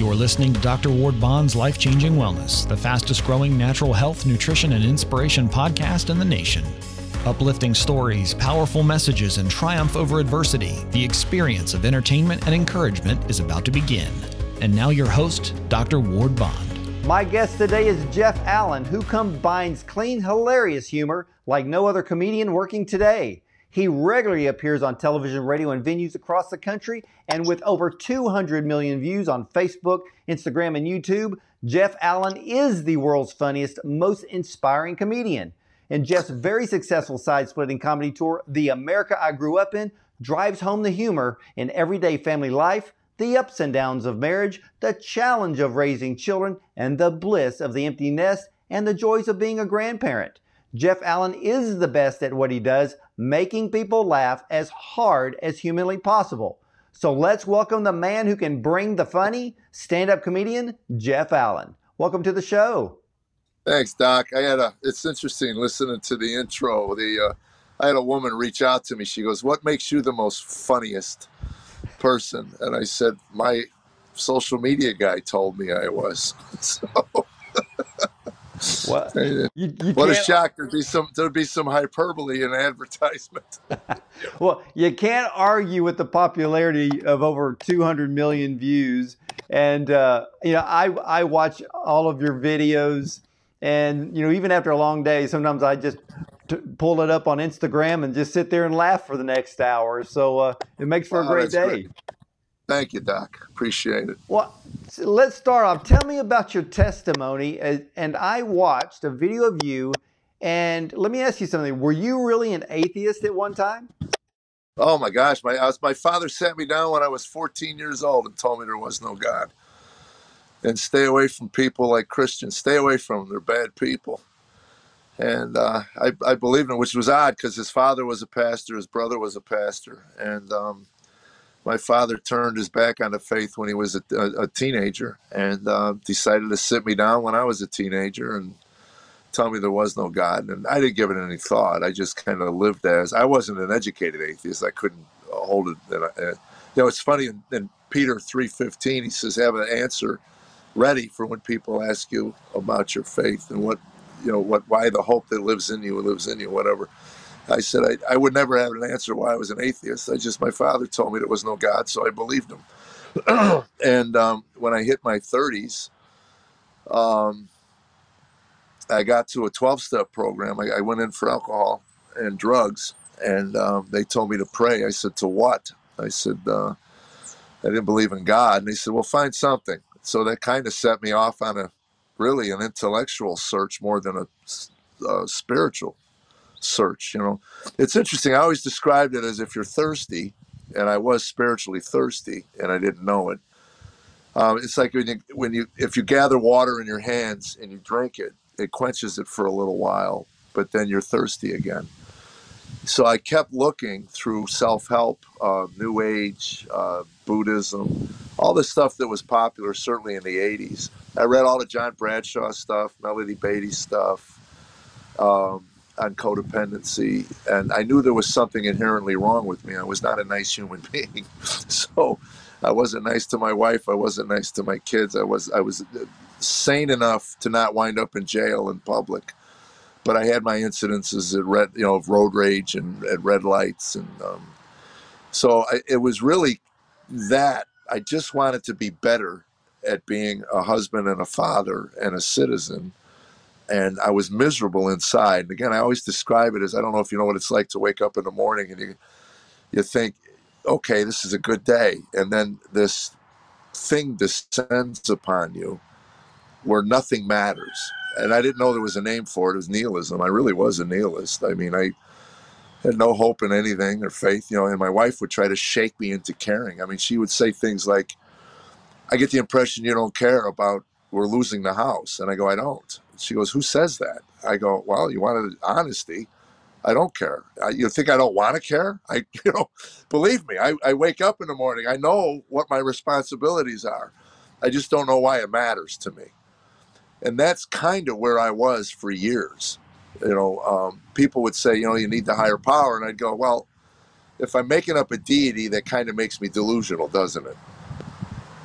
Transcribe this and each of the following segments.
You're listening to Dr. Ward Bond's Life Changing Wellness, the fastest growing natural health, nutrition, and inspiration podcast in the nation. Uplifting stories, powerful messages, and triumph over adversity, the experience of entertainment and encouragement is about to begin. And now, your host, Dr. Ward Bond. My guest today is Jeff Allen, who combines clean, hilarious humor like no other comedian working today. He regularly appears on television, radio, and venues across the country. And with over 200 million views on Facebook, Instagram, and YouTube, Jeff Allen is the world's funniest, most inspiring comedian. And Jeff's very successful side splitting comedy tour, The America I Grew Up In, drives home the humor in everyday family life, the ups and downs of marriage, the challenge of raising children, and the bliss of the empty nest and the joys of being a grandparent. Jeff Allen is the best at what he does, making people laugh as hard as humanly possible. So let's welcome the man who can bring the funny, stand up comedian, Jeff Allen. Welcome to the show. Thanks, Doc. I had a. It's interesting listening to the intro. The uh, I had a woman reach out to me. She goes, "What makes you the most funniest person?" And I said, "My social media guy told me I was." So What? You, you what a shock! There'd be some there'd be some hyperbole in advertisement. Well, you can't argue with the popularity of over 200 million views. And, uh, you know, I, I watch all of your videos. And, you know, even after a long day, sometimes I just t- pull it up on Instagram and just sit there and laugh for the next hour. So uh, it makes for a great day. great. Thank you, Doc. Appreciate it. Well, let's start off. Tell me about your testimony. And I watched a video of you. And let me ask you something. Were you really an atheist at one time? Oh my gosh, my I was, my father sat me down when I was 14 years old and told me there was no God. And stay away from people like Christians. Stay away from them. They're bad people. And uh, I, I believed in it, which was odd because his father was a pastor, his brother was a pastor. And um, my father turned his back on the faith when he was a, a, a teenager and uh, decided to sit me down when I was a teenager and tell me there was no God. And I didn't give it any thought. I just kind of lived as I wasn't an educated atheist. I couldn't hold it. And, uh, you know, it's funny in, in Peter three fifteen, he says, "Have an answer ready for when people ask you about your faith and what you know what why the hope that lives in you lives in you, whatever." I said I, I would never have an answer why I was an atheist. I just my father told me there was no God, so I believed him. and um, when I hit my thirties, um, I got to a 12 step program. I, I went in for alcohol and drugs, and um, they told me to pray. I said, To what? I said, uh, I didn't believe in God. And they said, Well, find something. So that kind of set me off on a really an intellectual search more than a, a spiritual search. You know, it's interesting. I always described it as if you're thirsty, and I was spiritually thirsty, and I didn't know it. Um, it's like when you, when you if you gather water in your hands and you drink it, it quenches it for a little while, but then you're thirsty again. So I kept looking through self help, uh, New Age, uh, Buddhism, all the stuff that was popular, certainly in the 80s. I read all the John Bradshaw stuff, Melody Beattie stuff um, on codependency, and I knew there was something inherently wrong with me. I was not a nice human being. so I wasn't nice to my wife. I wasn't nice to my kids. I was I was sane enough to not wind up in jail in public. But I had my incidences at red, you know, of road rage and at red lights, and um, so I, it was really that I just wanted to be better at being a husband and a father and a citizen, and I was miserable inside. And again, I always describe it as I don't know if you know what it's like to wake up in the morning and you you think, okay, this is a good day, and then this thing descends upon you where nothing matters. And I didn't know there was a name for it. It was nihilism. I really was a nihilist. I mean, I had no hope in anything or faith, you know, and my wife would try to shake me into caring. I mean, she would say things like, I get the impression you don't care about we're losing the house. And I go, I don't. She goes, Who says that? I go, Well, you wanted honesty. I don't care. I, you think I don't want to care? I, you know, believe me, I, I wake up in the morning. I know what my responsibilities are. I just don't know why it matters to me. And that's kind of where I was for years. You know, um, people would say, you know, you need the higher power. And I'd go, well, if I'm making up a deity, that kind of makes me delusional, doesn't it?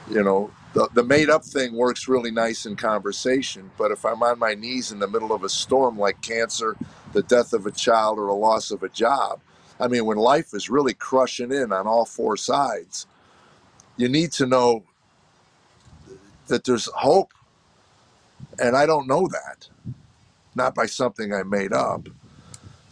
You know, the, the made up thing works really nice in conversation, but if I'm on my knees in the middle of a storm like cancer, the death of a child, or a loss of a job, I mean, when life is really crushing in on all four sides, you need to know that there's hope. And I don't know that, not by something I made up.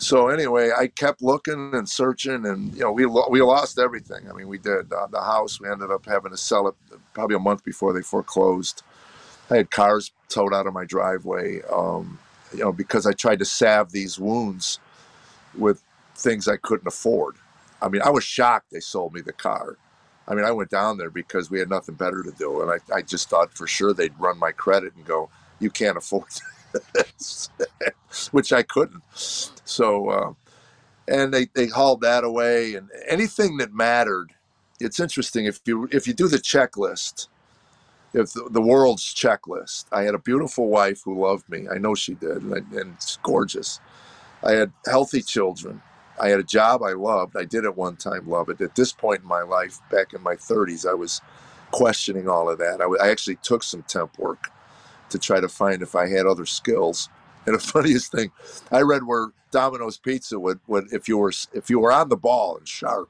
So anyway, I kept looking and searching, and you know, we we lost everything. I mean, we did uh, the house. We ended up having to sell it probably a month before they foreclosed. I had cars towed out of my driveway, um, you know, because I tried to salve these wounds with things I couldn't afford. I mean, I was shocked they sold me the car. I mean, I went down there because we had nothing better to do, and I, I just thought for sure they'd run my credit and go, "You can't afford this," which I couldn't. So, uh, and they they hauled that away, and anything that mattered. It's interesting if you if you do the checklist, if the, the world's checklist. I had a beautiful wife who loved me. I know she did, and, and it's gorgeous. I had healthy children. I had a job I loved. I did at one time love it. At this point in my life, back in my 30s, I was questioning all of that. I, I actually took some temp work to try to find if I had other skills. And the funniest thing, I read where Domino's Pizza would, would if you were if you were on the ball and sharp,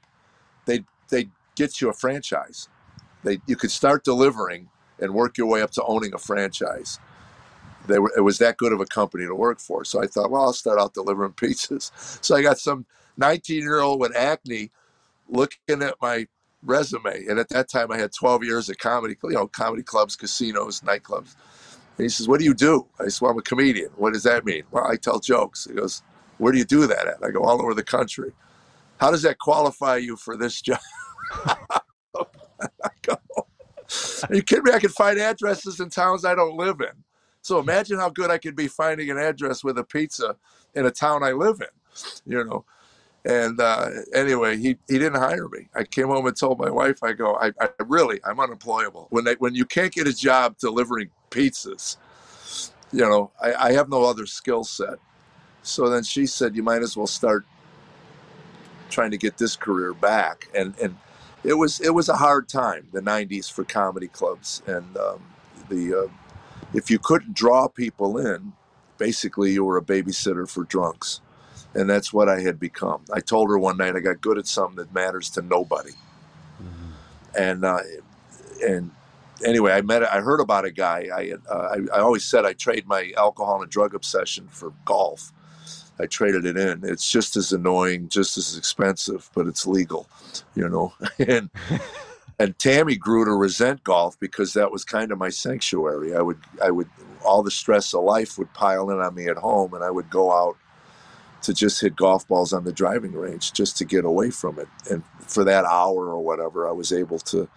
they'd they'd get you a franchise. They you could start delivering and work your way up to owning a franchise they were, it was that good of a company to work for. So I thought, well, I'll start out delivering pizzas. So I got some 19 year old with acne looking at my resume. And at that time, I had 12 years of comedy, you know, comedy clubs, casinos, nightclubs. And he says, What do you do? I said, well, I'm a comedian. What does that mean? Well, I tell jokes. He goes, Where do you do that at? I go, All over the country. How does that qualify you for this job? I go, Are you kidding me? I can find addresses in towns I don't live in. So imagine how good I could be finding an address with a pizza in a town I live in, you know. And uh, anyway, he, he didn't hire me. I came home and told my wife, I go, I, I really, I'm unemployable. When they, when you can't get a job delivering pizzas, you know, I, I have no other skill set. So then she said, you might as well start trying to get this career back. And and it was it was a hard time, the '90s for comedy clubs, and um, the uh, if you couldn't draw people in, basically you were a babysitter for drunks. And that's what I had become. I told her one night I got good at something that matters to nobody. Mm-hmm. And uh, and anyway, I met I heard about a guy. I, uh, I I always said I trade my alcohol and drug obsession for golf. I traded it in. It's just as annoying, just as expensive, but it's legal, you know. and and Tammy grew to resent golf because that was kind of my sanctuary. I would, I would, all the stress of life would pile in on me at home, and I would go out to just hit golf balls on the driving range just to get away from it. And for that hour or whatever, I was able to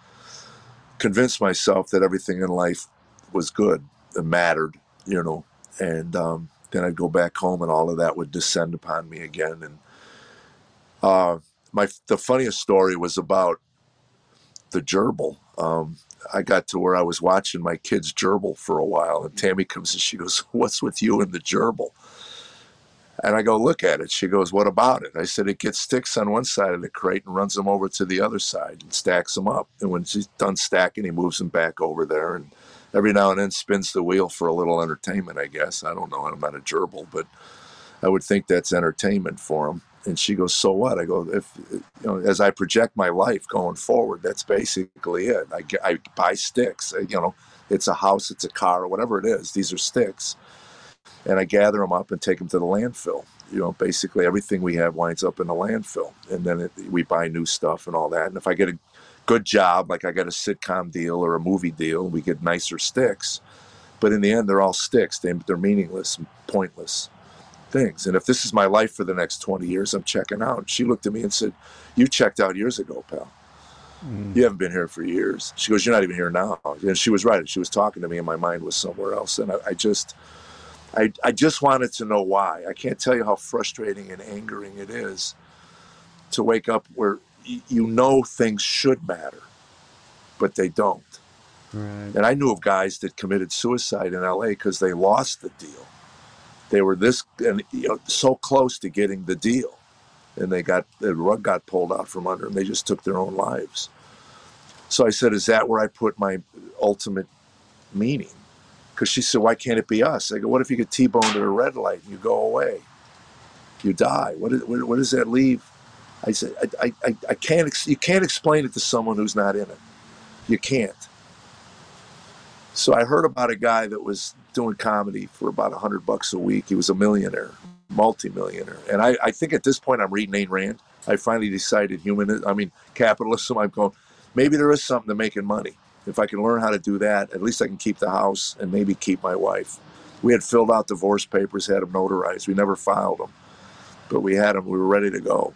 convince myself that everything in life was good and mattered, you know. And um, then I'd go back home, and all of that would descend upon me again. And uh, my the funniest story was about the gerbil. Um, I got to where I was watching my kids gerbil for a while, and Tammy comes and she goes, "What's with you and the gerbil?" And I go, "Look at it." She goes, "What about it?" I said, "It gets sticks on one side of the crate and runs them over to the other side and stacks them up. And when she's done stacking, he moves them back over there, and every now and then spins the wheel for a little entertainment. I guess I don't know. I'm not a gerbil, but I would think that's entertainment for him." and she goes, "So what?" I go, "If you know, as I project my life going forward, that's basically it. I, I buy sticks. You know, it's a house, it's a car, whatever it is. These are sticks, and I gather them up and take them to the landfill. You know, basically everything we have winds up in the landfill, and then it, we buy new stuff and all that. And if I get a good job, like I got a sitcom deal or a movie deal, we get nicer sticks. But in the end, they're all sticks. They, they're meaningless and pointless things. And if this is my life for the next 20 years, I'm checking out. She looked at me and said, You checked out years ago, pal. Mm. You haven't been here for years. She goes, You're not even here now. And she was right. She was talking to me, and my mind was somewhere else. And I, I just, I, I just wanted to know why. I can't tell you how frustrating and angering it is to wake up where y- you know things should matter, but they don't. Right. And I knew of guys that committed suicide in LA because they lost the deal they were this and you know so close to getting the deal, and they got the rug got pulled out from under them. They just took their own lives. So I said, Is that where I put my ultimate meaning? Because she said, Why can't it be us? I go, What if you get T boned at a red light and you go away? You die. What, is, what, what does that leave? I said, I, I, I can't, you can't explain it to someone who's not in it. You can't. So I heard about a guy that was doing comedy for about a hundred bucks a week. He was a millionaire, multimillionaire. And I, I think at this point I'm reading Ayn Rand. I finally decided human, I mean, capitalism, I'm going, maybe there is something to making money. If I can learn how to do that, at least I can keep the house and maybe keep my wife. We had filled out divorce papers, had them notarized. We never filed them, but we had them. We were ready to go.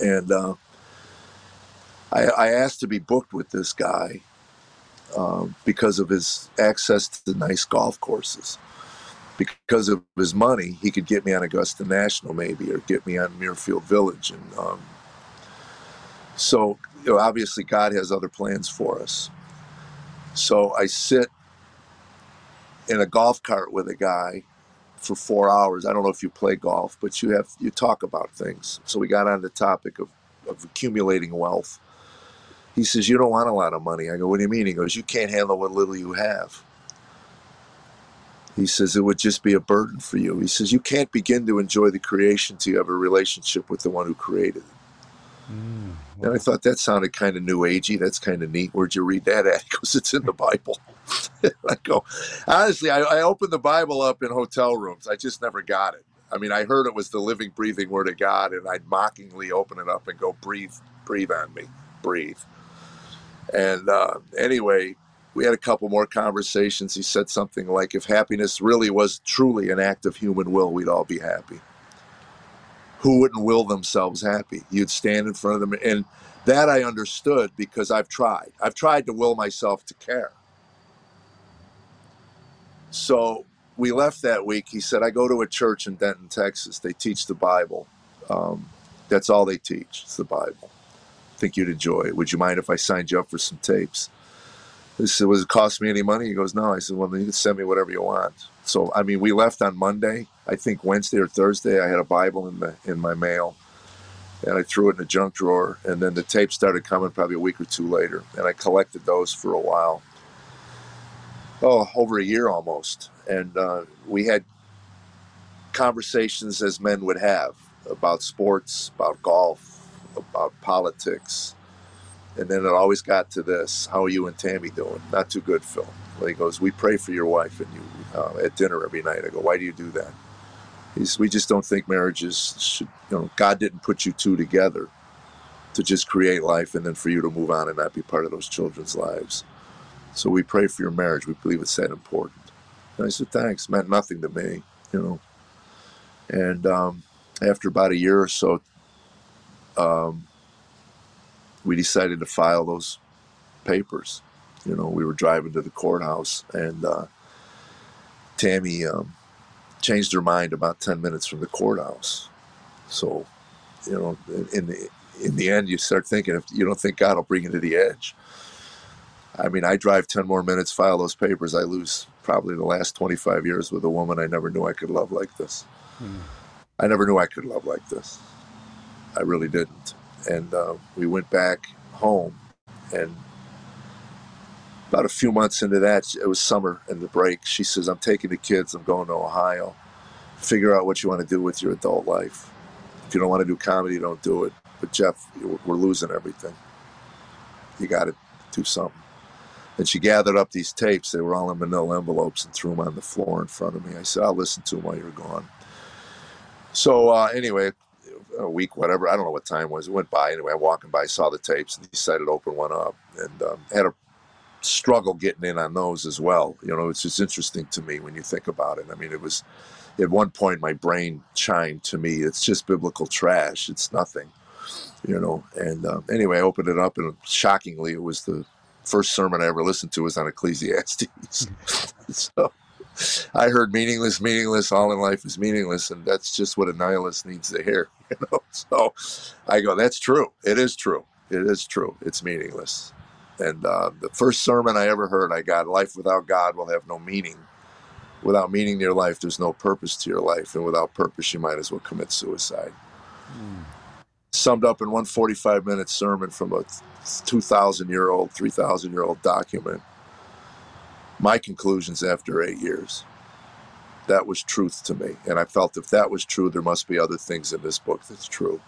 And uh, I, I, asked to be booked with this guy um, because of his access to the nice golf courses. Because of his money, he could get me on Augusta National, maybe, or get me on Muirfield Village. And um, so, you know, obviously, God has other plans for us. So I sit in a golf cart with a guy for four hours. I don't know if you play golf, but you have you talk about things. So we got on the topic of, of accumulating wealth. He says, You don't want a lot of money. I go, What do you mean? He goes, You can't handle what little you have. He says, It would just be a burden for you. He says, You can't begin to enjoy the creation till you have a relationship with the one who created it. Mm, And I thought that sounded kind of new agey. That's kind of neat. Where'd you read that at? Goes, It's in the Bible. I go, honestly, I, I opened the Bible up in hotel rooms. I just never got it. I mean, I heard it was the living, breathing Word of God, and I'd mockingly open it up and go, breathe, breathe on me, breathe. And uh, anyway, we had a couple more conversations. He said something like, if happiness really was truly an act of human will, we'd all be happy. Who wouldn't will themselves happy? You'd stand in front of them. And that I understood because I've tried. I've tried to will myself to care. So we left that week. He said, I go to a church in Denton, Texas. They teach the Bible. Um, that's all they teach. It's the Bible. I think you'd enjoy it. Would you mind if I signed you up for some tapes? I said, Was it cost me any money? He goes, No. I said, Well, then you can send me whatever you want. So, I mean, we left on Monday. I think Wednesday or Thursday, I had a Bible in, the, in my mail and I threw it in the junk drawer. And then the tapes started coming probably a week or two later. And I collected those for a while oh, over a year almost. And uh, we had conversations as men would have about sports, about golf, about politics. And then it always got to this How are you and Tammy doing? Not too good, Phil. Well, he goes, We pray for your wife and you uh, at dinner every night. I go, Why do you do that? He's, we just don't think marriages should, you know, God didn't put you two together to just create life and then for you to move on and not be part of those children's lives. So we pray for your marriage. We believe it's that important. And I said, thanks. Meant nothing to me, you know. And um, after about a year or so, um, we decided to file those papers. You know, we were driving to the courthouse, and uh, Tammy um, changed her mind about ten minutes from the courthouse. So, you know, in the in the end, you start thinking if you don't think God will bring you to the edge. I mean, I drive 10 more minutes, file those papers. I lose probably the last 25 years with a woman I never knew I could love like this. Mm. I never knew I could love like this. I really didn't. And uh, we went back home, and about a few months into that, it was summer and the break. She says, I'm taking the kids, I'm going to Ohio. Figure out what you want to do with your adult life. If you don't want to do comedy, don't do it. But Jeff, we're losing everything. You got to do something. And she gathered up these tapes. They were all in manila envelopes and threw them on the floor in front of me. I said, I'll listen to them while you're gone. So uh, anyway, a week, whatever, I don't know what time it was. It went by. Anyway, I'm walking by, saw the tapes, and decided to open one up. And um, had a struggle getting in on those as well. You know, it's just interesting to me when you think about it. I mean, it was at one point my brain chimed to me, it's just biblical trash. It's nothing, you know. And um, anyway, I opened it up, and shockingly, it was the first sermon I ever listened to was on Ecclesiastes. so I heard meaningless, meaningless, all in life is meaningless, and that's just what a nihilist needs to hear. You know, so I go, that's true. It is true. It is true. It's meaningless. And uh, the first sermon I ever heard, I got life without God will have no meaning. Without meaning in your life, there's no purpose to your life, and without purpose, you might as well commit suicide. Mm. summed up in one 45 minute sermon from a 2,000 year old, 3,000 year old document. My conclusions after eight years. That was truth to me. And I felt if that was true, there must be other things in this book that's true.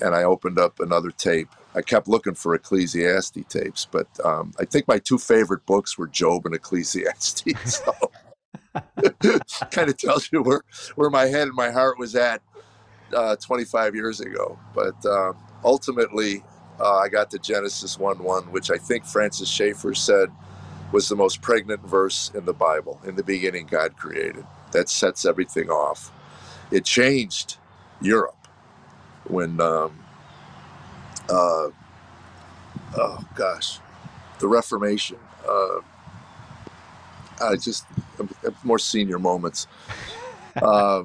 And I opened up another tape. I kept looking for Ecclesiastes tapes, but um, I think my two favorite books were Job and Ecclesiastes. So kind of tells you where, where my head and my heart was at uh, 25 years ago. But um, ultimately, uh, I got to Genesis 1 1, which I think Francis Schaeffer said was the most pregnant verse in the Bible. In the beginning, God created. That sets everything off. It changed Europe when, um, uh, oh gosh, the Reformation. Uh, I just more senior moments. Uh,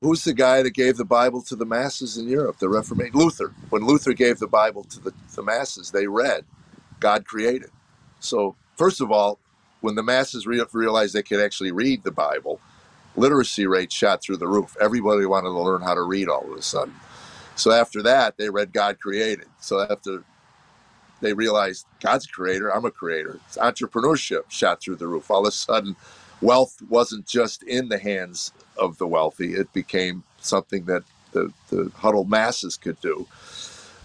who's the guy that gave the Bible to the masses in Europe? The Reformation Luther. When Luther gave the Bible to the, the masses, they read, "God created." So first of all, when the masses re- realized they could actually read the Bible, literacy rates shot through the roof. Everybody wanted to learn how to read all of a sudden. So after that, they read God created. So after they realized God's a creator, I'm a creator. Entrepreneurship shot through the roof. All of a sudden, wealth wasn't just in the hands of the wealthy, it became something that the, the huddled masses could do.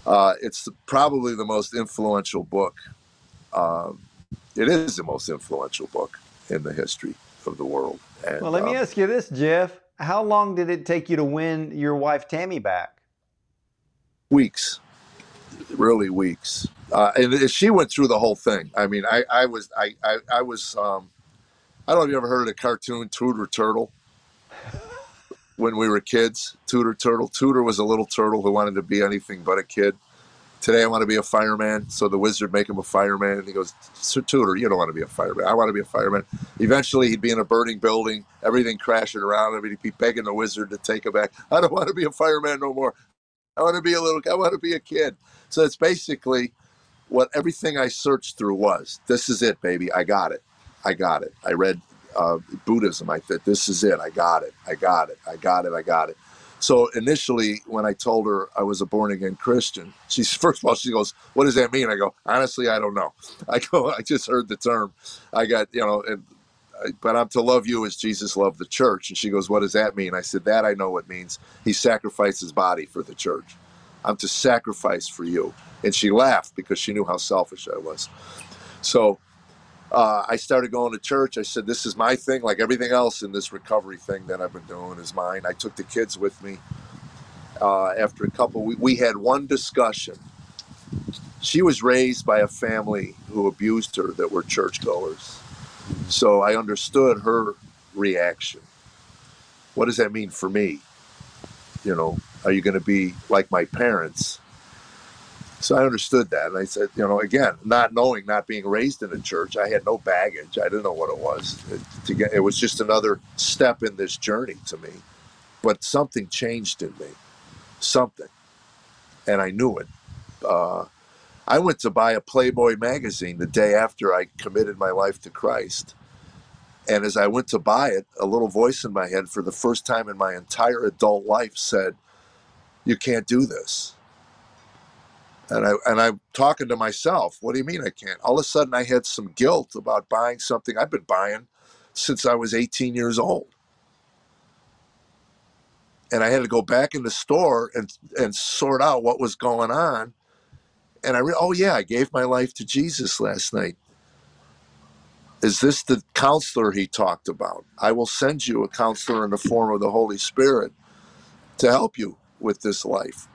Uh, it's probably the most influential book. Um, it is the most influential book in the history of the world. And, well, let me um, ask you this, Jeff. How long did it take you to win your wife Tammy back? Weeks, really weeks. Uh, and she went through the whole thing. I mean, I, I was, I, I, I was, um, I don't know if you ever heard of the cartoon Tooter Turtle. when we were kids, Tooter Turtle. Tooter was a little turtle who wanted to be anything but a kid. Today I want to be a fireman. So the wizard make him a fireman, and he goes, "Sir Tooter, you don't want to be a fireman. I want to be a fireman." Eventually, he'd be in a burning building, everything crashing around him, and he'd be begging the wizard to take him back. I don't want to be a fireman no more. I want to be a little. I want to be a kid. So it's basically what everything I searched through was. This is it, baby. I got it. I got it. I read uh, Buddhism. I thought, this is it. I got it. I got it. I got it. I got it. So initially, when I told her I was a born again Christian, she's first of all she goes, "What does that mean?" I go, "Honestly, I don't know." I go, "I just heard the term. I got you know, and, but I'm to love you as Jesus loved the church." And she goes, "What does that mean?" I said, "That I know what means. He sacrificed his body for the church. I'm to sacrifice for you." And she laughed because she knew how selfish I was. So uh, I started going to church. I said, This is my thing. Like everything else in this recovery thing that I've been doing is mine. I took the kids with me. Uh, after a couple, we, we had one discussion. She was raised by a family who abused her that were churchgoers. So I understood her reaction. What does that mean for me? You know, are you going to be like my parents? So I understood that. And I said, you know, again, not knowing, not being raised in a church, I had no baggage. I didn't know what it was. It, to get, it was just another step in this journey to me. But something changed in me, something. And I knew it. Uh, I went to buy a Playboy magazine the day after I committed my life to Christ. And as I went to buy it, a little voice in my head for the first time in my entire adult life said, You can't do this and I and I'm talking to myself. What do you mean I can't? All of a sudden, I had some guilt about buying something I've been buying since I was 18 years old, and I had to go back in the store and and sort out what was going on. And I re- oh yeah, I gave my life to Jesus last night. Is this the counselor he talked about? I will send you a counselor in the form of the Holy Spirit to help you with this life.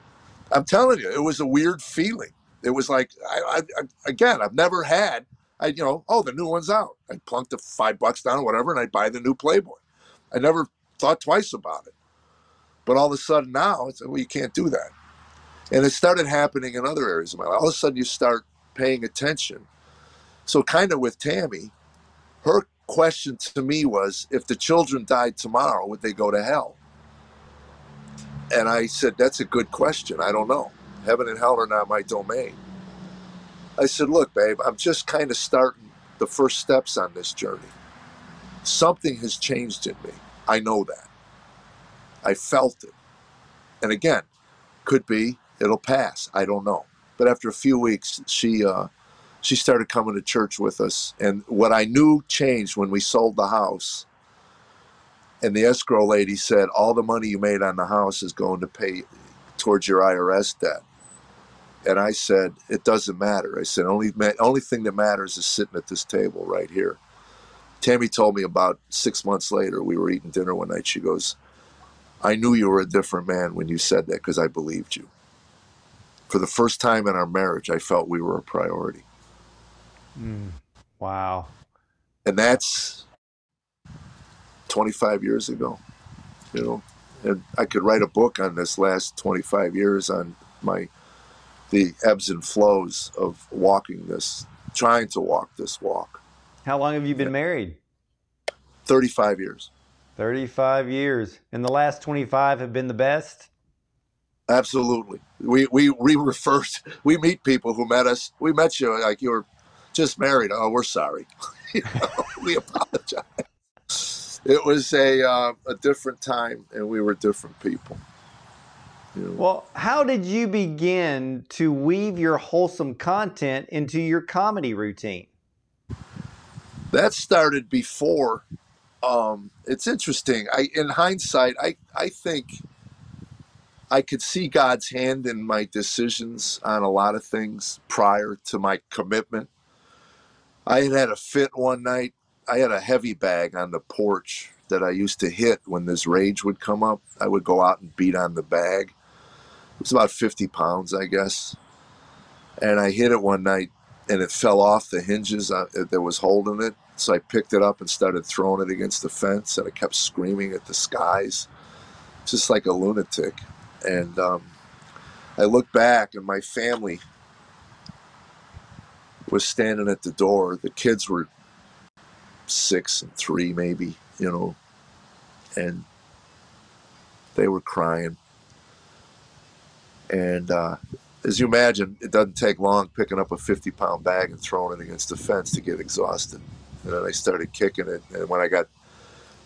I'm telling you, it was a weird feeling. It was like, I, I, again, I've never had, I, you know, oh, the new one's out. I plunk the five bucks down or whatever, and I buy the new Playboy. I never thought twice about it. But all of a sudden now, it's well, you can't do that. And it started happening in other areas of my life. All of a sudden, you start paying attention. So, kind of with Tammy, her question to me was if the children died tomorrow, would they go to hell? And I said, That's a good question. I don't know. Heaven and hell are not my domain. I said, Look, babe, I'm just kind of starting the first steps on this journey. Something has changed in me. I know that. I felt it. And again, could be it'll pass. I don't know. But after a few weeks, she uh, she started coming to church with us. And what I knew changed when we sold the house. And the escrow lady said, "All the money you made on the house is going to pay towards your IRS debt." And I said, "It doesn't matter." I said, "Only only thing that matters is sitting at this table right here." Tammy told me about six months later, we were eating dinner one night. She goes, I knew you were a different man when you said that because I believed you. For the first time in our marriage, I felt we were a priority. Mm, wow. And that's 25 years ago, you know. And I could write a book on this last 25 years on my the ebbs and flows of walking this, trying to walk this walk. How long have you been married? 35 years. 35 years. And the last 25 have been the best? Absolutely. We, we, we refer, to, we meet people who met us. We met you like you were just married. Oh, we're sorry. you know, we apologize. It was a, uh, a different time and we were different people. You know. Well, how did you begin to weave your wholesome content into your comedy routine? That started before um, it's interesting. I, in hindsight, I, I think I could see God's hand in my decisions on a lot of things prior to my commitment. I had had a fit one night. I had a heavy bag on the porch that I used to hit when this rage would come up. I would go out and beat on the bag. It was about 50 pounds, I guess. And I hit it one night and it fell off the hinges uh, that was holding it. So I picked it up and started throwing it against the fence, and I kept screaming at the skies, just like a lunatic. And um, I looked back, and my family was standing at the door. The kids were six and three, maybe, you know, and they were crying. And uh, as you imagine, it doesn't take long picking up a 50 pound bag and throwing it against the fence to get exhausted. And then I started kicking it. And when I got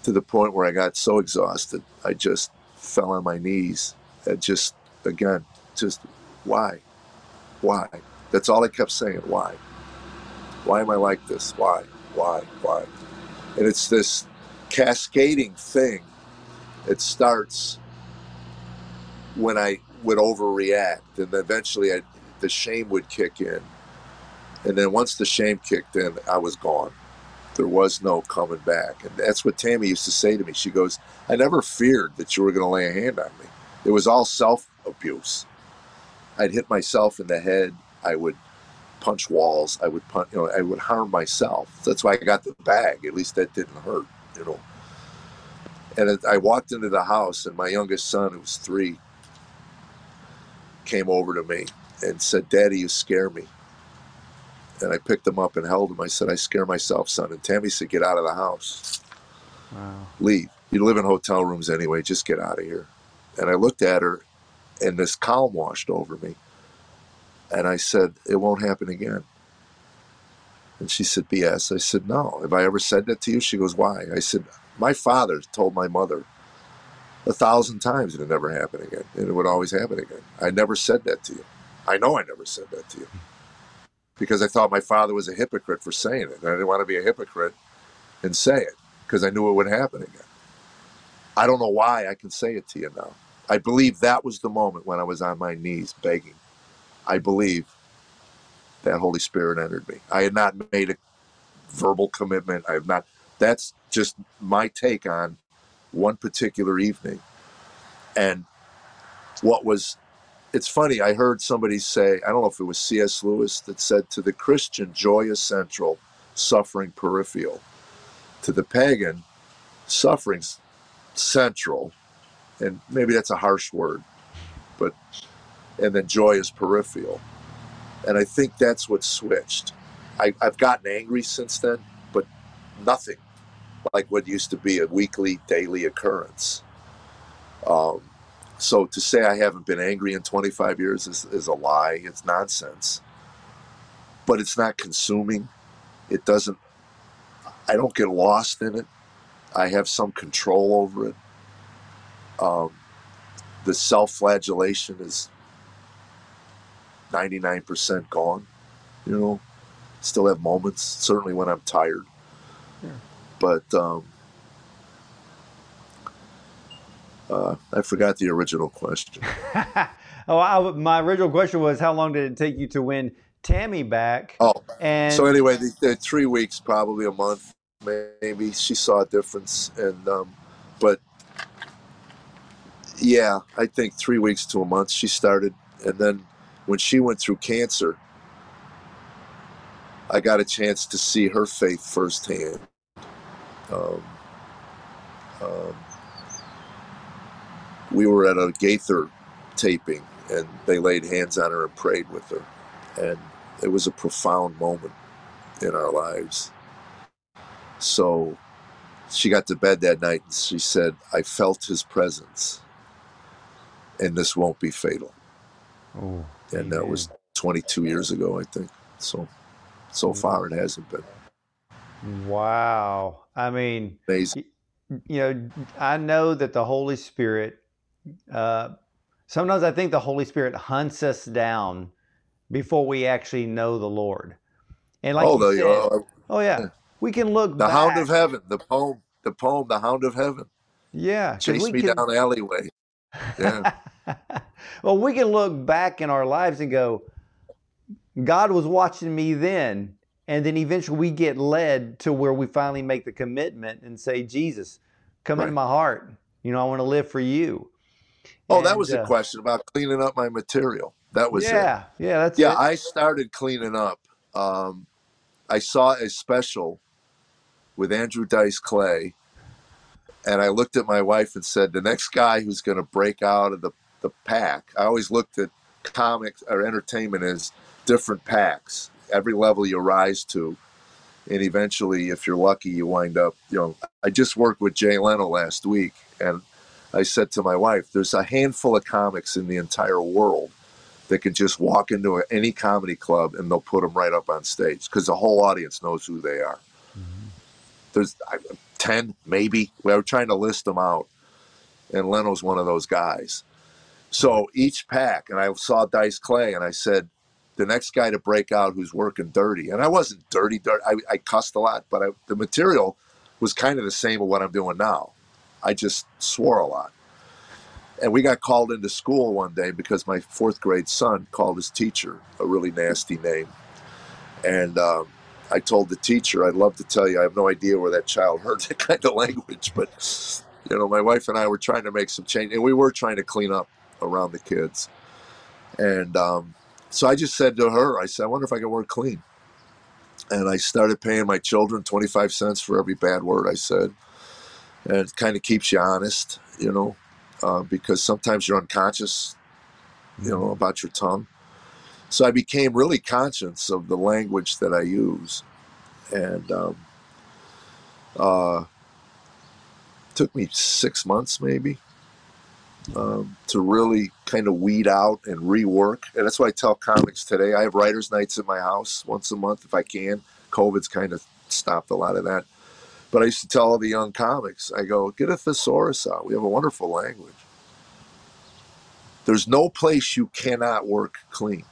to the point where I got so exhausted, I just fell on my knees. And just, again, just why? Why? That's all I kept saying. Why? Why am I like this? Why? Why? Why? And it's this cascading thing. It starts when I would overreact, and eventually I, the shame would kick in. And then once the shame kicked in, I was gone. There was no coming back. And that's what Tammy used to say to me. She goes, I never feared that you were going to lay a hand on me. It was all self abuse. I'd hit myself in the head. I would punch walls. I would punch, you know, I would harm myself. That's why I got the bag. At least that didn't hurt, you know. And I walked into the house, and my youngest son, who was three, came over to me and said, Daddy, you scare me. And I picked him up and held him. I said, I scare myself, son. And Tammy said, Get out of the house. Wow. Leave. You live in hotel rooms anyway. Just get out of here. And I looked at her, and this calm washed over me. And I said, It won't happen again. And she said, BS. I said, No. Have I ever said that to you? She goes, Why? I said, My father told my mother a thousand times it would never happen again. And it would always happen again. I never said that to you. I know I never said that to you because I thought my father was a hypocrite for saying it. And I didn't want to be a hypocrite and say it because I knew it would happen again. I don't know why I can say it to you now. I believe that was the moment when I was on my knees begging. I believe that Holy Spirit entered me. I had not made a verbal commitment. I have not. That's just my take on one particular evening. And what was, it's funny, I heard somebody say, I don't know if it was C.S. Lewis that said, to the Christian, joy is central, suffering peripheral. To the pagan, suffering's central. And maybe that's a harsh word, but, and then joy is peripheral. And I think that's what switched. I, I've gotten angry since then, but nothing like what used to be a weekly, daily occurrence. Um, so to say I haven't been angry in 25 years is, is a lie. It's nonsense. But it's not consuming. It doesn't, I don't get lost in it. I have some control over it. Um, the self flagellation is 99% gone. You know, still have moments, certainly when I'm tired. Yeah. But um, uh, I forgot the original question. oh, I, my original question was how long did it take you to win Tammy back? Oh, and so anyway, the, the three weeks, probably a month, maybe. She saw a difference, and um, but yeah, I think three weeks to a month she started, and then when she went through cancer, I got a chance to see her faith firsthand. Um, um, we were at a Gaither taping, and they laid hands on her and prayed with her, and it was a profound moment in our lives. So she got to bed that night and she said, I felt his presence and this won't be fatal. Oh, and that was 22 years ago, I think. So, so mm. far it hasn't been. Wow. I mean, amazing. You know, I know that the Holy Spirit, uh, sometimes I think the Holy Spirit hunts us down before we actually know the Lord. And like oh, you said, uh, oh yeah, we can look. The back. Hound of Heaven, the poem, the poem, the Hound of Heaven. Yeah, chase me can, down alleyway. Yeah. well, we can look back in our lives and go, God was watching me then. And then eventually we get led to where we finally make the commitment and say, Jesus, come right. into my heart. You know, I want to live for you. Oh, and, that was uh, a question about cleaning up my material. That was yeah, it. yeah. That's it. yeah. It. I started cleaning up. Um, I saw a special with Andrew Dice Clay and I looked at my wife and said, the next guy who's going to break out of the, the pack, I always looked at comics or entertainment as different packs, every level you rise to. And eventually, if you're lucky, you wind up, you know, I just worked with Jay Leno last week. And I said to my wife, there's a handful of comics in the entire world that can just walk into any comedy club and they'll put them right up on stage because the whole audience knows who they are. Mm-hmm. There's 10, maybe. We were trying to list them out. And Leno's one of those guys. So each pack, and I saw Dice Clay, and I said, the next guy to break out who's working dirty. And I wasn't dirty, dirty. I, I cussed a lot, but I, the material was kind of the same of what I'm doing now. I just swore a lot. And we got called into school one day because my fourth grade son called his teacher a really nasty name. And um, I told the teacher, I'd love to tell you, I have no idea where that child heard that kind of language, but you know, my wife and I were trying to make some change, and we were trying to clean up around the kids. And um, so I just said to her, I said, I wonder if I can work clean. And I started paying my children 25 cents for every bad word I said. And it kind of keeps you honest, you know, uh, because sometimes you're unconscious, you know, about your tongue. So I became really conscious of the language that I use, and um, uh, took me six months maybe um, to really kind of weed out and rework. And that's why I tell comics today. I have writers' nights at my house once a month if I can. COVID's kind of stopped a lot of that. But I used to tell all the young comics, I go, get a thesaurus out. We have a wonderful language. There's no place you cannot work clean.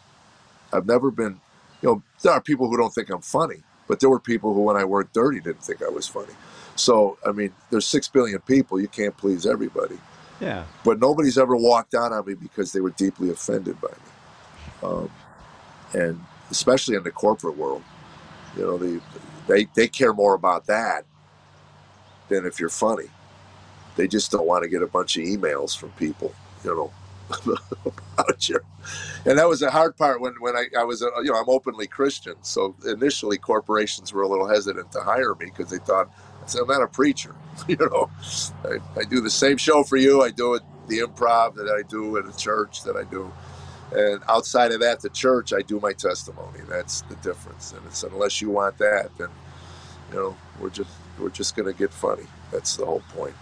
I've never been, you know, there are people who don't think I'm funny, but there were people who, when I worked dirty, didn't think I was funny. So, I mean, there's six billion people. You can't please everybody. Yeah. But nobody's ever walked out on me because they were deeply offended by me. Um, and especially in the corporate world, you know, they, they, they care more about that than if you're funny. They just don't want to get a bunch of emails from people, you know, about you. And that was the hard part when, when I, I was, a, you know, I'm openly Christian. So initially corporations were a little hesitant to hire me because they thought, I'm not a preacher. you know, I, I do the same show for you. I do it, the improv that I do at a church that I do. And outside of that, the church, I do my testimony. That's the difference. And it's unless you want that, then, you know, we're just, we're just going to get funny. That's the whole point.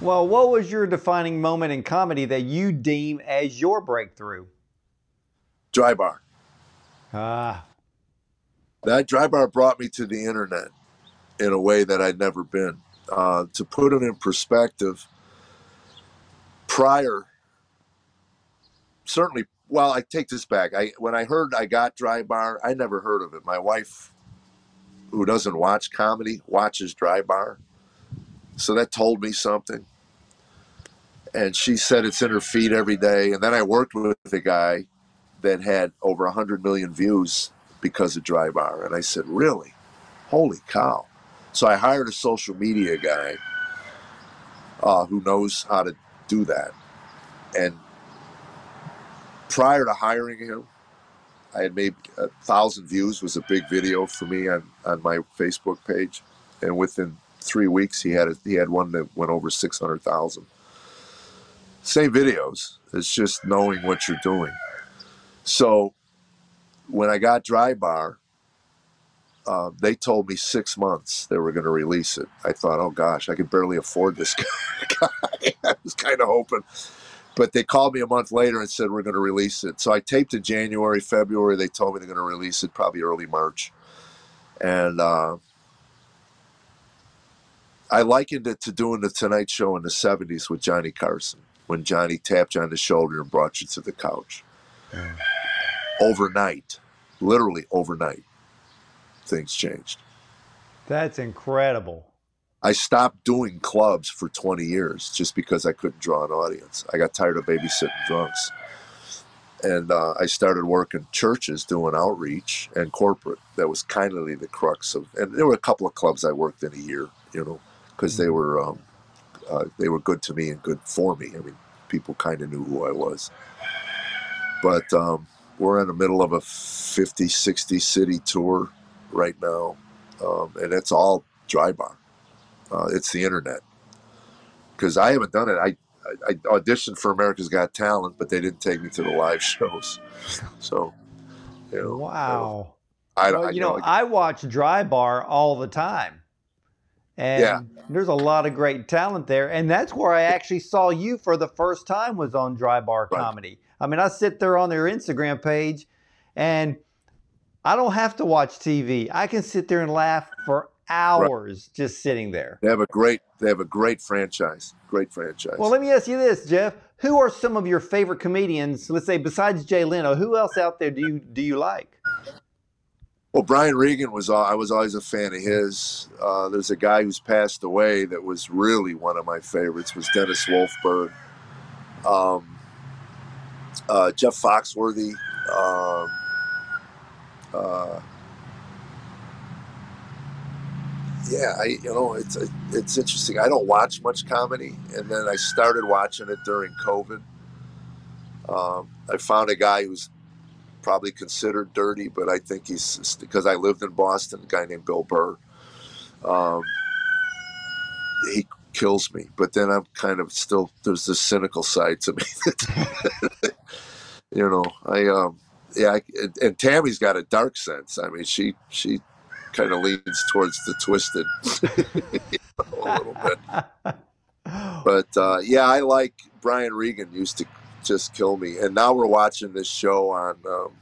Well, what was your defining moment in comedy that you deem as your breakthrough? Dry bar. Ah. That dry bar brought me to the internet in a way that I'd never been. Uh, to put it in perspective, prior, certainly well, I take this back. I when I heard I got Dry Bar, I never heard of it. My wife, who doesn't watch comedy, watches Dry Bar, so that told me something. And she said it's in her feed every day. And then I worked with a guy that had over 100 million views because of Dry Bar. And I said, Really? Holy cow. So I hired a social media guy uh, who knows how to do that. And prior to hiring him, I had made a thousand views was a big video for me on, on my Facebook page. And within three weeks, he had a, he had one that went over 600,000. Same videos. It's just knowing what you're doing. So when I got Dry Bar, uh, they told me six months they were going to release it. I thought, oh gosh, I could barely afford this guy. I was kind of hoping. But they called me a month later and said, we're going to release it. So I taped in January, February. They told me they're going to release it probably early March. And uh, I likened it to doing the Tonight Show in the 70s with Johnny Carson when Johnny tapped you on the shoulder and brought you to the couch. Overnight, literally overnight, things changed. That's incredible. I stopped doing clubs for 20 years just because I couldn't draw an audience. I got tired of babysitting drunks. And uh, I started working churches doing outreach and corporate. That was kind of the crux of, and there were a couple of clubs I worked in a year, you know, because they mm-hmm. were um, uh, they were good to me and good for me. I mean, people kind of knew who I was. But um, we're in the middle of a 50, 60 city tour right now, um, and it's all dry bar. Uh, it's the internet. Because I haven't done it. I, I, I auditioned for America's Got Talent, but they didn't take me to the live shows. So, you know. Wow. I, well, I, you know, know I watch Dry Bar all the time. And yeah. there's a lot of great talent there. And that's where I actually saw you for the first time was on Dry Bar right. Comedy. I mean, I sit there on their Instagram page and I don't have to watch TV. I can sit there and laugh for hours right. just sitting there. They have a great they have a great franchise. Great franchise. Well, let me ask you this, Jeff. Who are some of your favorite comedians, let's say besides Jay Leno, who else out there do you do you like? Well, Brian Regan was I was always a fan of his. Uh, there's a guy who's passed away that was really one of my favorites was Dennis Wolfberg. Um, uh, Jeff Foxworthy. Um, uh, yeah, I you know it's it's interesting. I don't watch much comedy, and then I started watching it during COVID. Um, I found a guy who's probably considered dirty, but I think he's because I lived in Boston. A guy named Bill Burr. Um, he kills me, but then I'm kind of still there's this cynical side to me. you know, I um, yeah, I, and Tammy's got a dark sense. I mean, she she kind of leans towards the twisted you know, a little bit. But uh, yeah, I like Brian Regan used to just kill me. And now we're watching this show on um,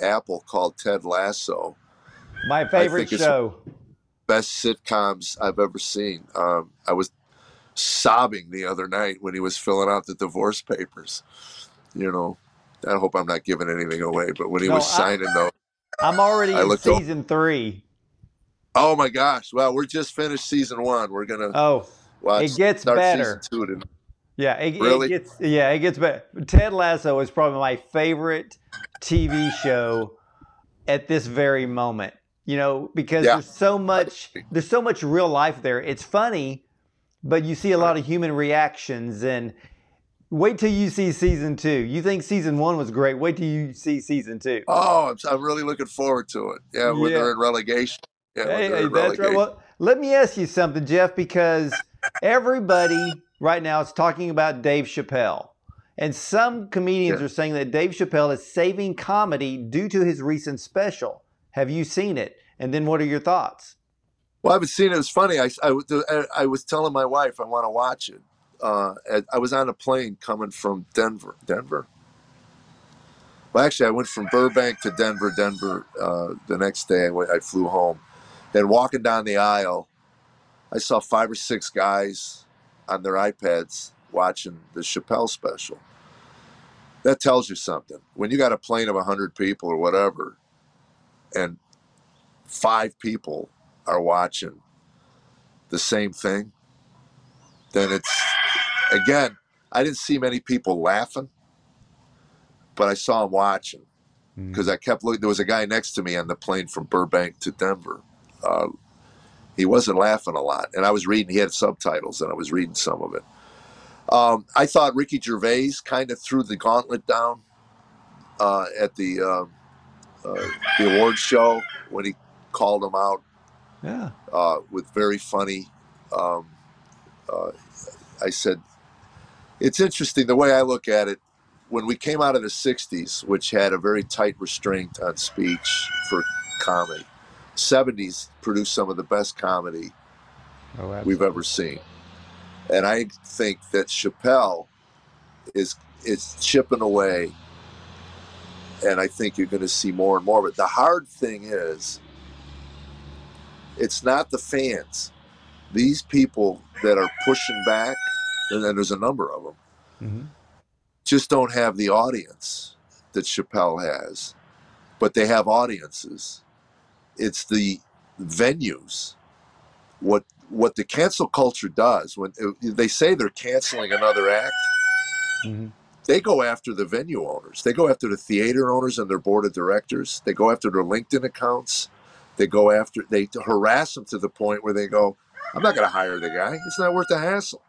Apple called Ted Lasso. My favorite show. Best sitcoms I've ever seen. Um, I was sobbing the other night when he was filling out the divorce papers. You know, I hope I'm not giving anything away, but when he no, was signing those, I'm already I in season over. three. Oh my gosh! Well, we're just finished season one. We're gonna oh, watch, it gets better. Yeah, it, really? it gets yeah, it gets better. Ted Lasso is probably my favorite TV show at this very moment. You know, because yeah. there's so much there's so much real life there. It's funny, but you see a lot of human reactions and wait till you see season two. You think season one was great. Wait till you see season two. Oh, I'm, I'm really looking forward to it. Yeah, when yeah. they're in relegation. Yeah, hey, hey that's relegation. right. Well, let me ask you something, Jeff, because everybody right now is talking about Dave Chappelle. And some comedians yeah. are saying that Dave Chappelle is saving comedy due to his recent special. Have you seen it? And then what are your thoughts? Well, I haven't seen it. It's funny. I, I, I was telling my wife I want to watch it. Uh, I was on a plane coming from Denver. Denver. Well, actually, I went from Burbank to Denver. Denver. Uh, the next day, I, went, I flew home. Then walking down the aisle, I saw five or six guys on their iPads watching the Chappelle special. that tells you something. When you got a plane of 100 people or whatever, and five people are watching the same thing, then it's, again, I didn't see many people laughing, but I saw them watching because I kept looking. There was a guy next to me on the plane from Burbank to Denver. Uh, he wasn't laughing a lot, and I was reading. He had subtitles, and I was reading some of it. Um, I thought Ricky Gervais kind of threw the gauntlet down uh, at the uh, uh, the awards show when he called him out Yeah. uh, with very funny. Um, uh, I said, it's interesting the way I look at it. When we came out of the '60s, which had a very tight restraint on speech for comedy, '70s produced some of the best comedy Oh, we've ever seen. And I think that Chappelle is is chipping away, and I think you're going to see more and more. But the hard thing is, it's not the fans; these people that are pushing back, and then there's a number of them, hmm just don't have the audience that Chappelle has, but they have audiences. It's the venues. What what the cancel culture does when uh, they say they're canceling another act, hmm they go after the venue owners. They go after the theater owners and their board of directors. They go after their LinkedIn accounts. They go after they harass them to the point where they go, "I'm not going to hire the guy. It's not worth the hassle."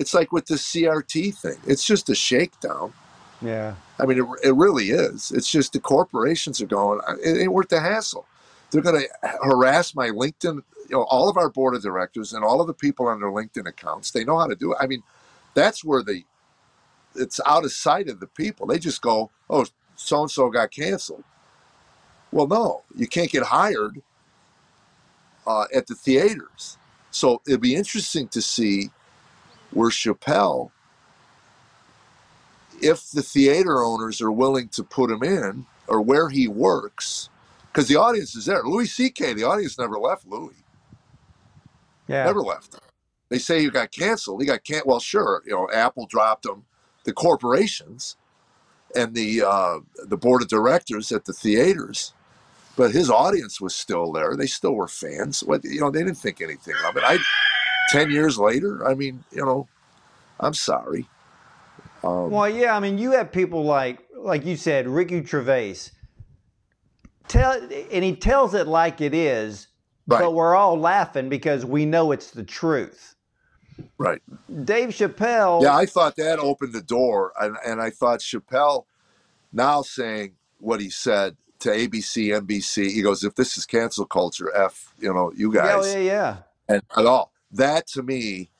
It's like with the CRT thing. It's just a shakedown. Yeah. I mean, it, it really is. It's just the corporations are going, it ain't worth the hassle. They're going to harass my LinkedIn, you know, all of our board of directors and all of the people on their LinkedIn accounts. They know how to do it. I mean, that's where the, it's out of sight of the people. They just go, oh, so and so got canceled. Well, no, you can't get hired uh, at the theaters. So it'd be interesting to see where Chappelle if the theater owners are willing to put him in or where he works, because the audience is there. Louis C.K. The audience never left Louis. Yeah. Never left. They say he got canceled. He got can't. Well, sure. You know, Apple dropped him. The corporations and the uh, the board of directors at the theaters, but his audience was still there. They still were fans. What you know, they didn't think anything of it. I, ten years later, I mean, you know, I'm sorry. Um, Well, yeah, I mean, you have people like, like you said, Ricky Gervais. Tell, and he tells it like it is, Right. but we're all laughing because we know it's the truth. right. Dave Chappelle. Yeah, I thought that opened the door, and, and I thought Chappelle now saying what he said to ABC, NBC. He goes, "If this is cancel culture, f you know you guys." yeah, yeah, yeah. and at all." That to me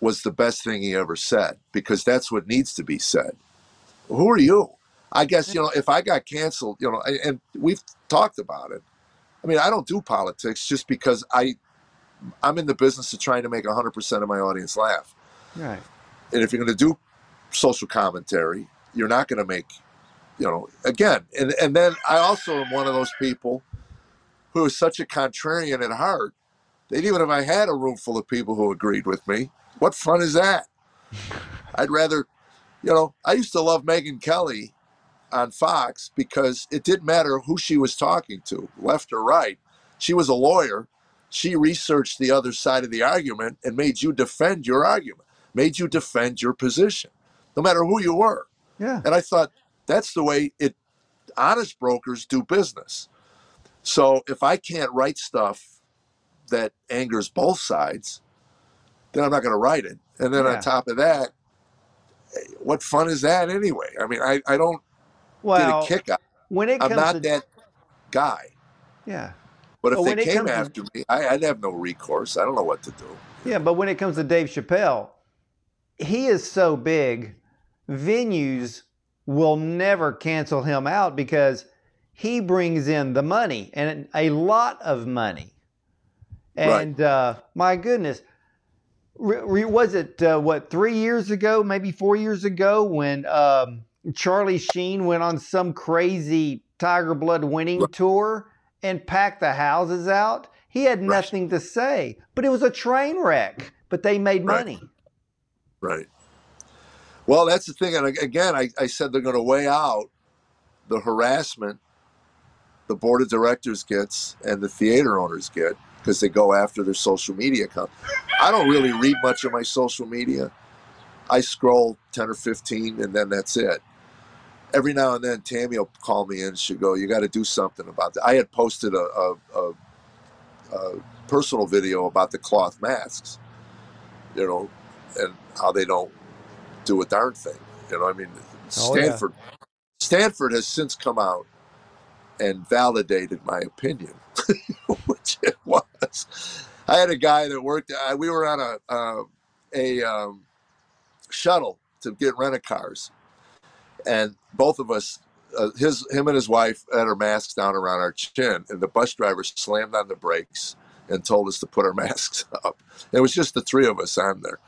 was the best thing he ever said because that's what needs to be said. Who are you? I guess you know if I got canceled, you know, and, we've talked about it. I mean, I don't do politics just because I I'm in the business of trying to make 100% of my audience laugh. Right. And if you're going to do social commentary, you're not going to make, you know, again. And and then I also am one of those people who is such a contrarian at heart that even if I had a room full of people who agreed with me, what fun is that? I'd rather, you know, I used to love Megyn Kelly on Fox because it didn't matter who she was talking to, left or right. She was a lawyer. She researched the other side of the argument and made you defend your argument, made you defend your position, no matter who you were. Yeah. And I thought that's the way it honest brokers do business. So if I can't write stuff that angers both sides, then I'm not going to write it. And then Yeah. on top of that, what fun is that anyway? I mean, I, I don't Well, get a kick out. when it I'm comes not to that guy. yeah, But if Well, they came comes to- after me, I, I'd have no recourse. I don't know what to do. yeah, but when it comes to Dave Chappelle, he is so big, venues will never cancel him out because he brings in the money and a lot of money. Right. And uh, my goodness, re- was it uh, what three years ago, maybe four years ago, when um, Charlie Sheen went on some crazy Tiger Blood winning Right. tour and packed the houses out? He had Right. nothing to say, but it was a train wreck. But they made Right. money. Right. Well, that's the thing. And again, I, I said they're going to weigh out the harassment the board of directors gets and the theater owners get because they go after their social media account. I don't really read much of my social media. I scroll 10 or 15 and then that's it. Every now and then, Tammy will call me and she'll go, You got to do something about that. I had posted a, a, a, a personal video about the cloth masks, you know, and how they don't do a darn thing. You know, I mean, Stanford, oh, yeah. Stanford has since come out and validated my opinion, which it was. I had a guy that worked. Uh, we were on a uh, a um, shuttle to get rent a cars, and both of us, uh, his him and his wife, had our masks down around our chin, and the bus driver slammed on the brakes and told us to put our masks up. It was just the three of us on there.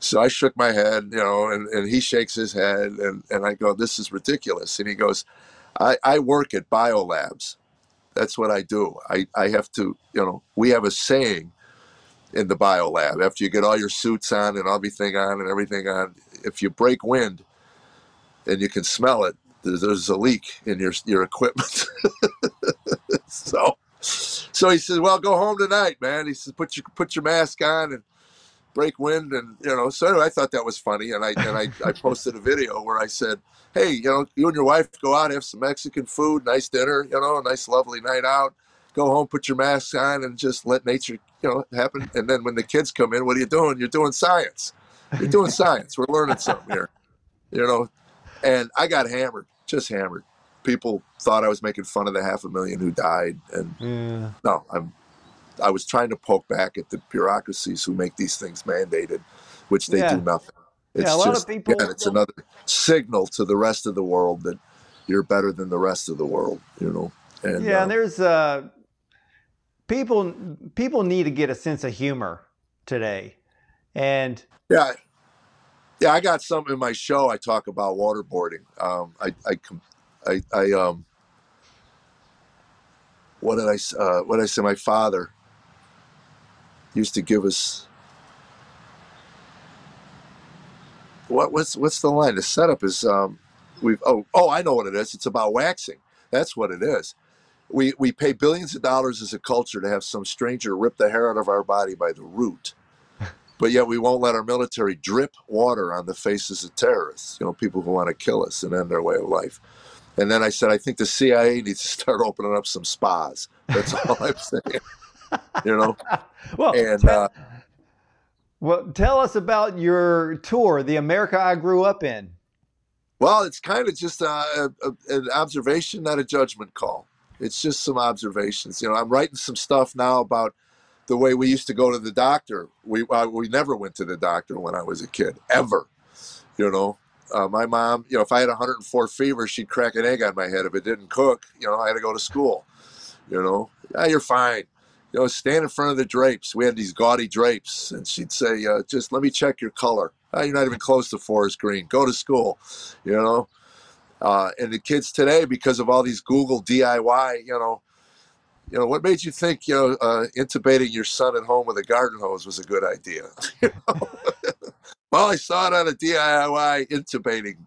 So I shook my head, you know, and, and he shakes his head, and, and I go, This is ridiculous. And he goes, I, I work at biolabs. That's what I do. I, I have to, you know, we have a saying in the biolab after you get all your suits on and everything on and everything on, if you break wind and you can smell it, there's, there's a leak in your your equipment. so so he says, Well, go home tonight, man. He says, Put your put your mask on and break wind and you know so anyway, i thought that was funny and i and I, I posted a video where i said hey you know you and your wife go out have some mexican food nice dinner you know a nice lovely night out go home put your mask on and just let nature you know happen. And then when the kids come in what are you doing? You're doing science. You're doing science. We're learning something here you know? And i got hammered just hammered. People thought i was making fun of the half a million who died and yeah. no i'm I was trying to poke back at the bureaucracies who make these things mandated, which they yeah. do nothing. It's yeah, a lot just, of people. Yeah, it's another signal to the rest of the world that you're better than the rest of the world. You know. And, yeah, uh, and there's uh, people. People need to get a sense of humor today, and yeah, yeah. I got some in my show. I talk about waterboarding. Um, I, I, I, I um, what did I, uh, what did I say? My father used to give us what what's what's the line? The setup is um, we've oh oh I know what it is. It's about waxing. That's what it is. We we pay billions of dollars as a culture to have some stranger rip the hair out of our body by the root. But yet we won't let our military drip water on the faces of terrorists, you know, people who want to kill us and end their way of life. And then I said, I think the CIA needs to start opening up some spas. That's all I'm saying. you know? well, and tell, uh, well, tell us about your tour, the America I grew up in. Well, it's kind of just a, a, an observation, not a judgment call. It's just some observations. You know, I'm writing some stuff now about the way we used to go to the doctor. We uh, we never went to the doctor when I was a kid, ever. You know, uh, my mom, you know, if I had 104 fever, she'd crack an egg on my head. If it didn't cook, you know, I had to go to school. You know, yeah, you're fine you know, stand in front of the drapes. We had these gaudy drapes, and she'd say, uh, "Just let me check your color. Oh, you're not even close to forest green. Go to school," you know. Uh, and the kids today, because of all these Google DIY, you know, you know, what made you think, you know, uh, intubating your son at home with a garden hose was a good idea? well, I saw it on a DIY intubating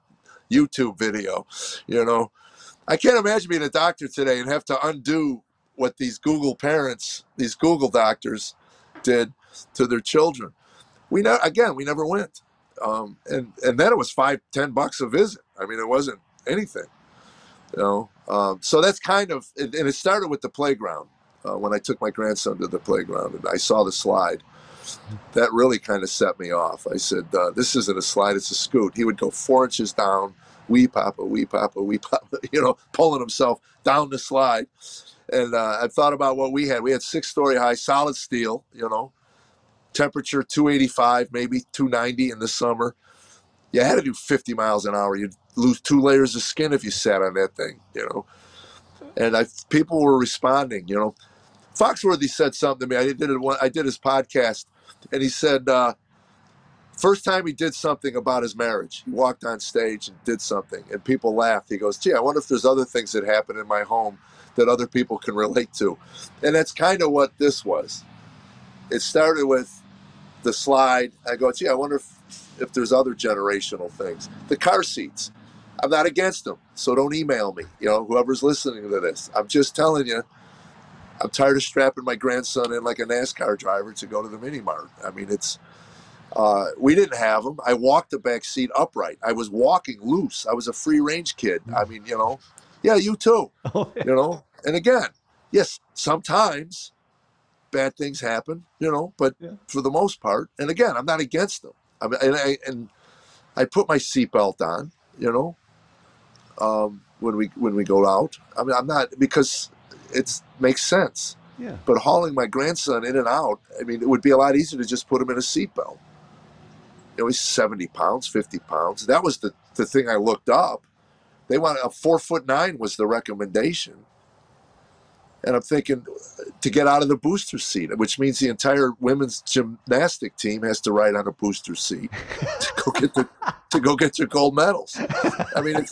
YouTube video. You know, I can't imagine being a doctor today and have to undo what these Google parents, these Google doctors, did to their children. We know again, we never went, um, and and then it was five, ten bucks a visit. I mean, it wasn't anything, you know. Um, so that's kind of, and it started with the playground uh, when I took my grandson to the playground and I saw the slide. That really kind of set me off. I said, uh, "This isn't a slide; it's a scoot." He would go four inches down, wee papa, wee papa, wee papa, you know, pulling himself down the slide and uh, I thought about what we had. We had six story high solid steel, you know, temperature 285, maybe 290 in the summer. You had to do 50 miles an hour. You'd lose two layers of skin if you sat on that thing, you know. And I, people were responding, you know. Foxworthy said something to me. I did it. I did his podcast, and he said, uh, first time he did something about his marriage, he walked on stage and did something, and people laughed. He goes, "Gee, I wonder if there's other things that happen in my home that other people can relate to. And that's kind of what this was. It started with the slide. I go, gee, I wonder if if there's other generational things. The car seats, I'm not against them, so don't email me. You know, whoever's listening to this, I'm just telling you, I'm tired of strapping my grandson in like a NASCAR driver to go to the mini mart. I mean, it's uh, we didn't have them. I walked the back seat upright. I was walking loose. I was a free range kid. I mean, you know, yeah, you too. Oh. You know, and again, yes, sometimes bad things happen. You know, but Yeah. for the most part, and again, I'm not against them. I mean, and I and I put my seatbelt on. You know, um, when we when we go out. I mean, I'm not because it makes sense. Yeah. But hauling my grandson in and out, I mean, it would be a lot easier to just put him in a seatbelt. You know, he's 70 pounds, 50 pounds. That was the, the thing I looked up. They want a four foot nine was the recommendation. And I'm thinking to get out of the booster seat, which means the entire women's gymnastic team has to ride on a booster seat to go get the, to go get their gold medals. I mean, it's,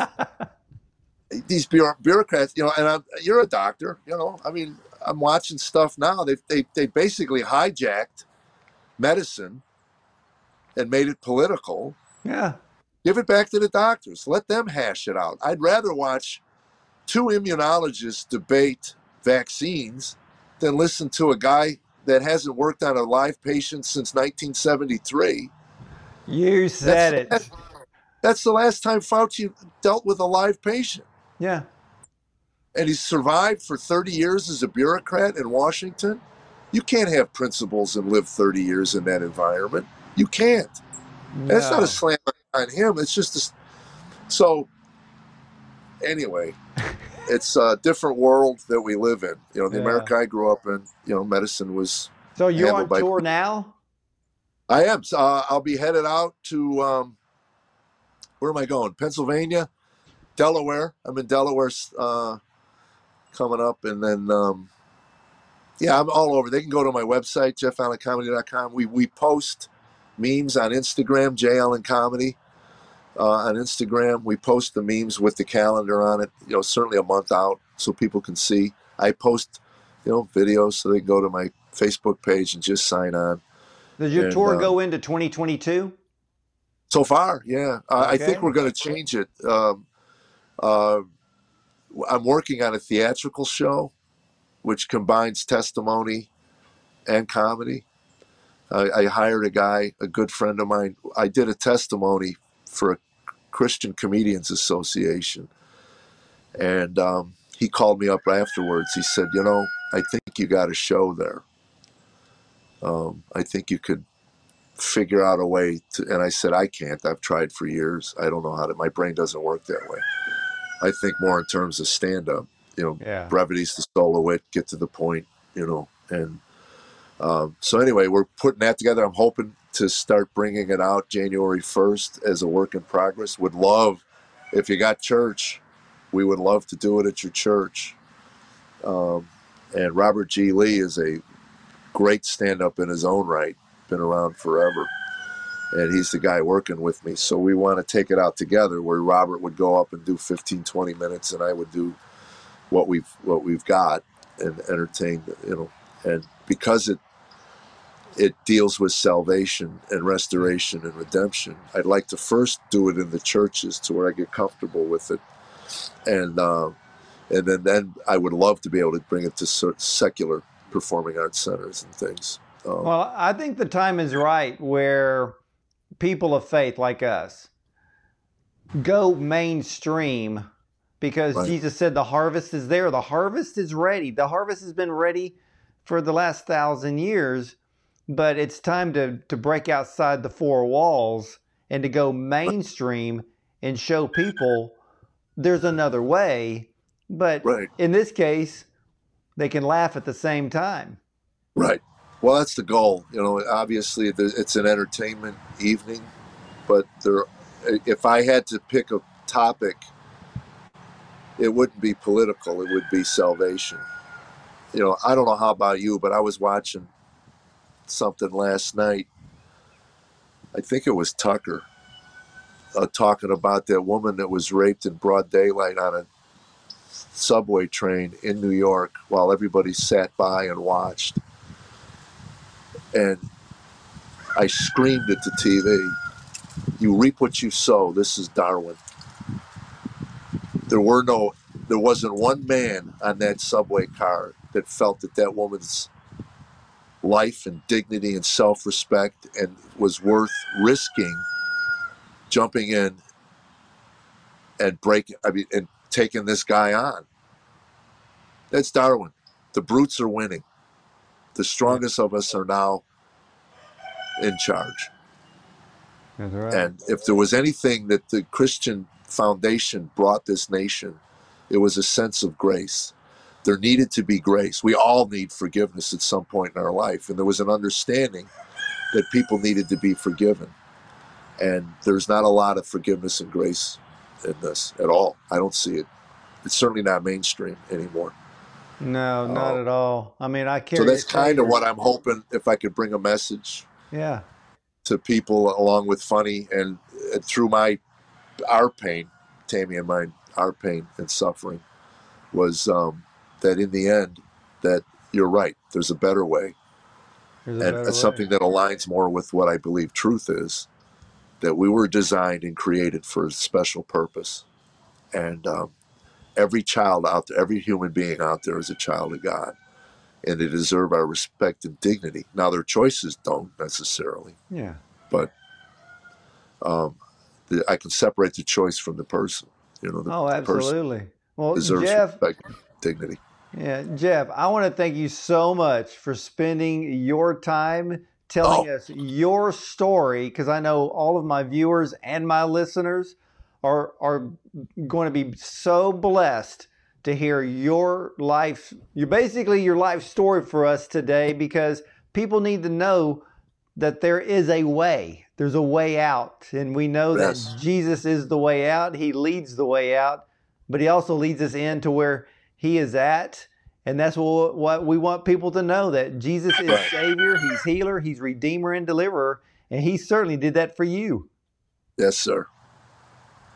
these bureaucrats, you know, and I'm, you're a doctor, you know. I mean, I'm watching stuff now. They they they basically hijacked medicine and made it political. Yeah. Give it back to the doctors. Let them hash it out. I'd rather watch two immunologists debate vaccines than listen to a guy that hasn't worked on a live patient since 1973. You said it. That's- That's the last time Fauci dealt with a live patient. Yeah. and he's survived for 30 years as a bureaucrat in Washington. You can't have principles and live 30 years in that environment. You can't. And it's not a slam on him. It's just a, so. Anyway, it's a different world that we live in. You know, the Yeah. America I grew up in. You know, medicine was. So you're on by- tour now? I am. Uh, I'll be headed out to. Um, where am I going? Pennsylvania, Delaware. I'm in Delaware uh, coming up, and then um, yeah, I'm all over. They can go to my website, jeffallencomedy.com. We we post memes on Instagram, JL and Comedy. Uh, on Instagram, we post the memes with the calendar on it. You know, certainly a month out, so people can see. I post, you know, videos so they can go to my Facebook page and just sign on. Does your And, tour uh, go into 2022? So far, yeah. Uh, I Okay. think we're going to change it. Um, uh, I'm working on a theatrical show, which combines testimony and comedy. I, I hired a guy, a good friend of mine. I did a testimony for a Christian Comedians Association, and um, he called me up afterwards. He said, "You know, I think you got a show there. Um, I think you could figure out a way to and i said i can't i've tried for years i don't know how to my brain doesn't work that way i think more in terms of stand up you know Yeah. brevity's the soul of wit get to the point you know and um, so anyway we're putting that together i'm hoping to start bringing it out january 1st as a work in progress. Would love if you got church we would love to do it at your church. Um, and robert g. Lee is a great stand-up in his own right been around forever. And he's the guy working with me. So we want to take it out together where robert would go up and do 15 20 minutes and i would do what we've what we've got and entertain you know. And because it it deals with salvation and restoration and redemption i'd like to first do it in the churches to where i get comfortable with it and uh, and then then i would love to be able to bring it to secular performing arts centers and things um, Well, I think the time is right where people of faith like us go mainstream because Right. Jesus said the harvest is there. The harvest is ready. The harvest has been ready for the last thousand years, but it's time to, to break outside the four walls and to go mainstream and show people there's another way. But right in this case, they can laugh at the same time. Right. Well, that's the goal. You know, obviously it's an entertainment evening, but there, if I had to pick a topic, it wouldn't be political. It would be salvation. You know, I don't know how about you, but I was watching something last night. I think it was Tucker uh, talking about that woman that was raped in broad daylight on a subway train in New York while everybody sat by and watched and I screamed at the TV You reap what you sow. This is Darwin. There were no, there wasn't one man on that subway car that felt that that woman's life and dignity and self-respect and was worth risking jumping in and breaking i mean and taking this guy on. That's darwin. The brutes are winning. The strongest of us are now in charge. Right. and if there was anything that the christian foundation brought this nation it was a sense of grace there needed to be grace. We all need forgiveness at some point in our life. And there was an understanding that people needed to be forgiven. And there's not a lot of forgiveness and grace in this at all. I don't see it. It's certainly not mainstream anymore. no, not Oh. at all. I mean, I carry. So that's kind of what I'm hoping if I could bring a message Yeah. to people along with funny and, and through my our pain, Tammy and mine, our pain and suffering was um, that in the end that you're right. There's a better way. There's and better it's way. something that aligns more with what I believe truth is that we were designed and created for a special purpose. And um, every child out there, every human being out there is a child of God. And they deserve our respect and dignity. Now, their choices don't necessarily, Yeah. but um, the, I can separate the choice from the person. You know, the, Oh, the person absolutely. Well, deserves Jeff, respect and dignity. Yeah, Jeff, I want to thank you so much for spending your time telling Oh. us your story because I know all of my viewers and my listeners are are going to be so blessed to hear your life, your basically your life story for us today because people need to know that there is a way. There's a way out, and we know Yes. that Jesus is the way out. He leads the way out, but he also leads us into where he is at. And that's what, we want people to know that Jesus is Savior, He's healer, He's Redeemer and Deliverer. And He certainly did that for you. Yes, sir.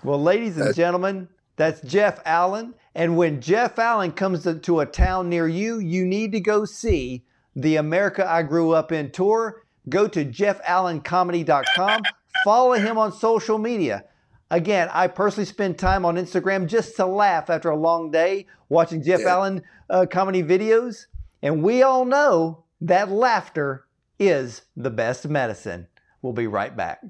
Well, ladies and That's- gentlemen, that's Jeff Allen. And when Jeff Allen comes to, to a town near you, you need to go see the America I Grew Up in tour. Go to jeffallencomedy.com. Follow him on social media. Again, I personally spend time on Instagram just to laugh after a long day watching Jeff Yeah. Allen uh, comedy videos. And we all know that laughter is the best medicine. We'll be right back.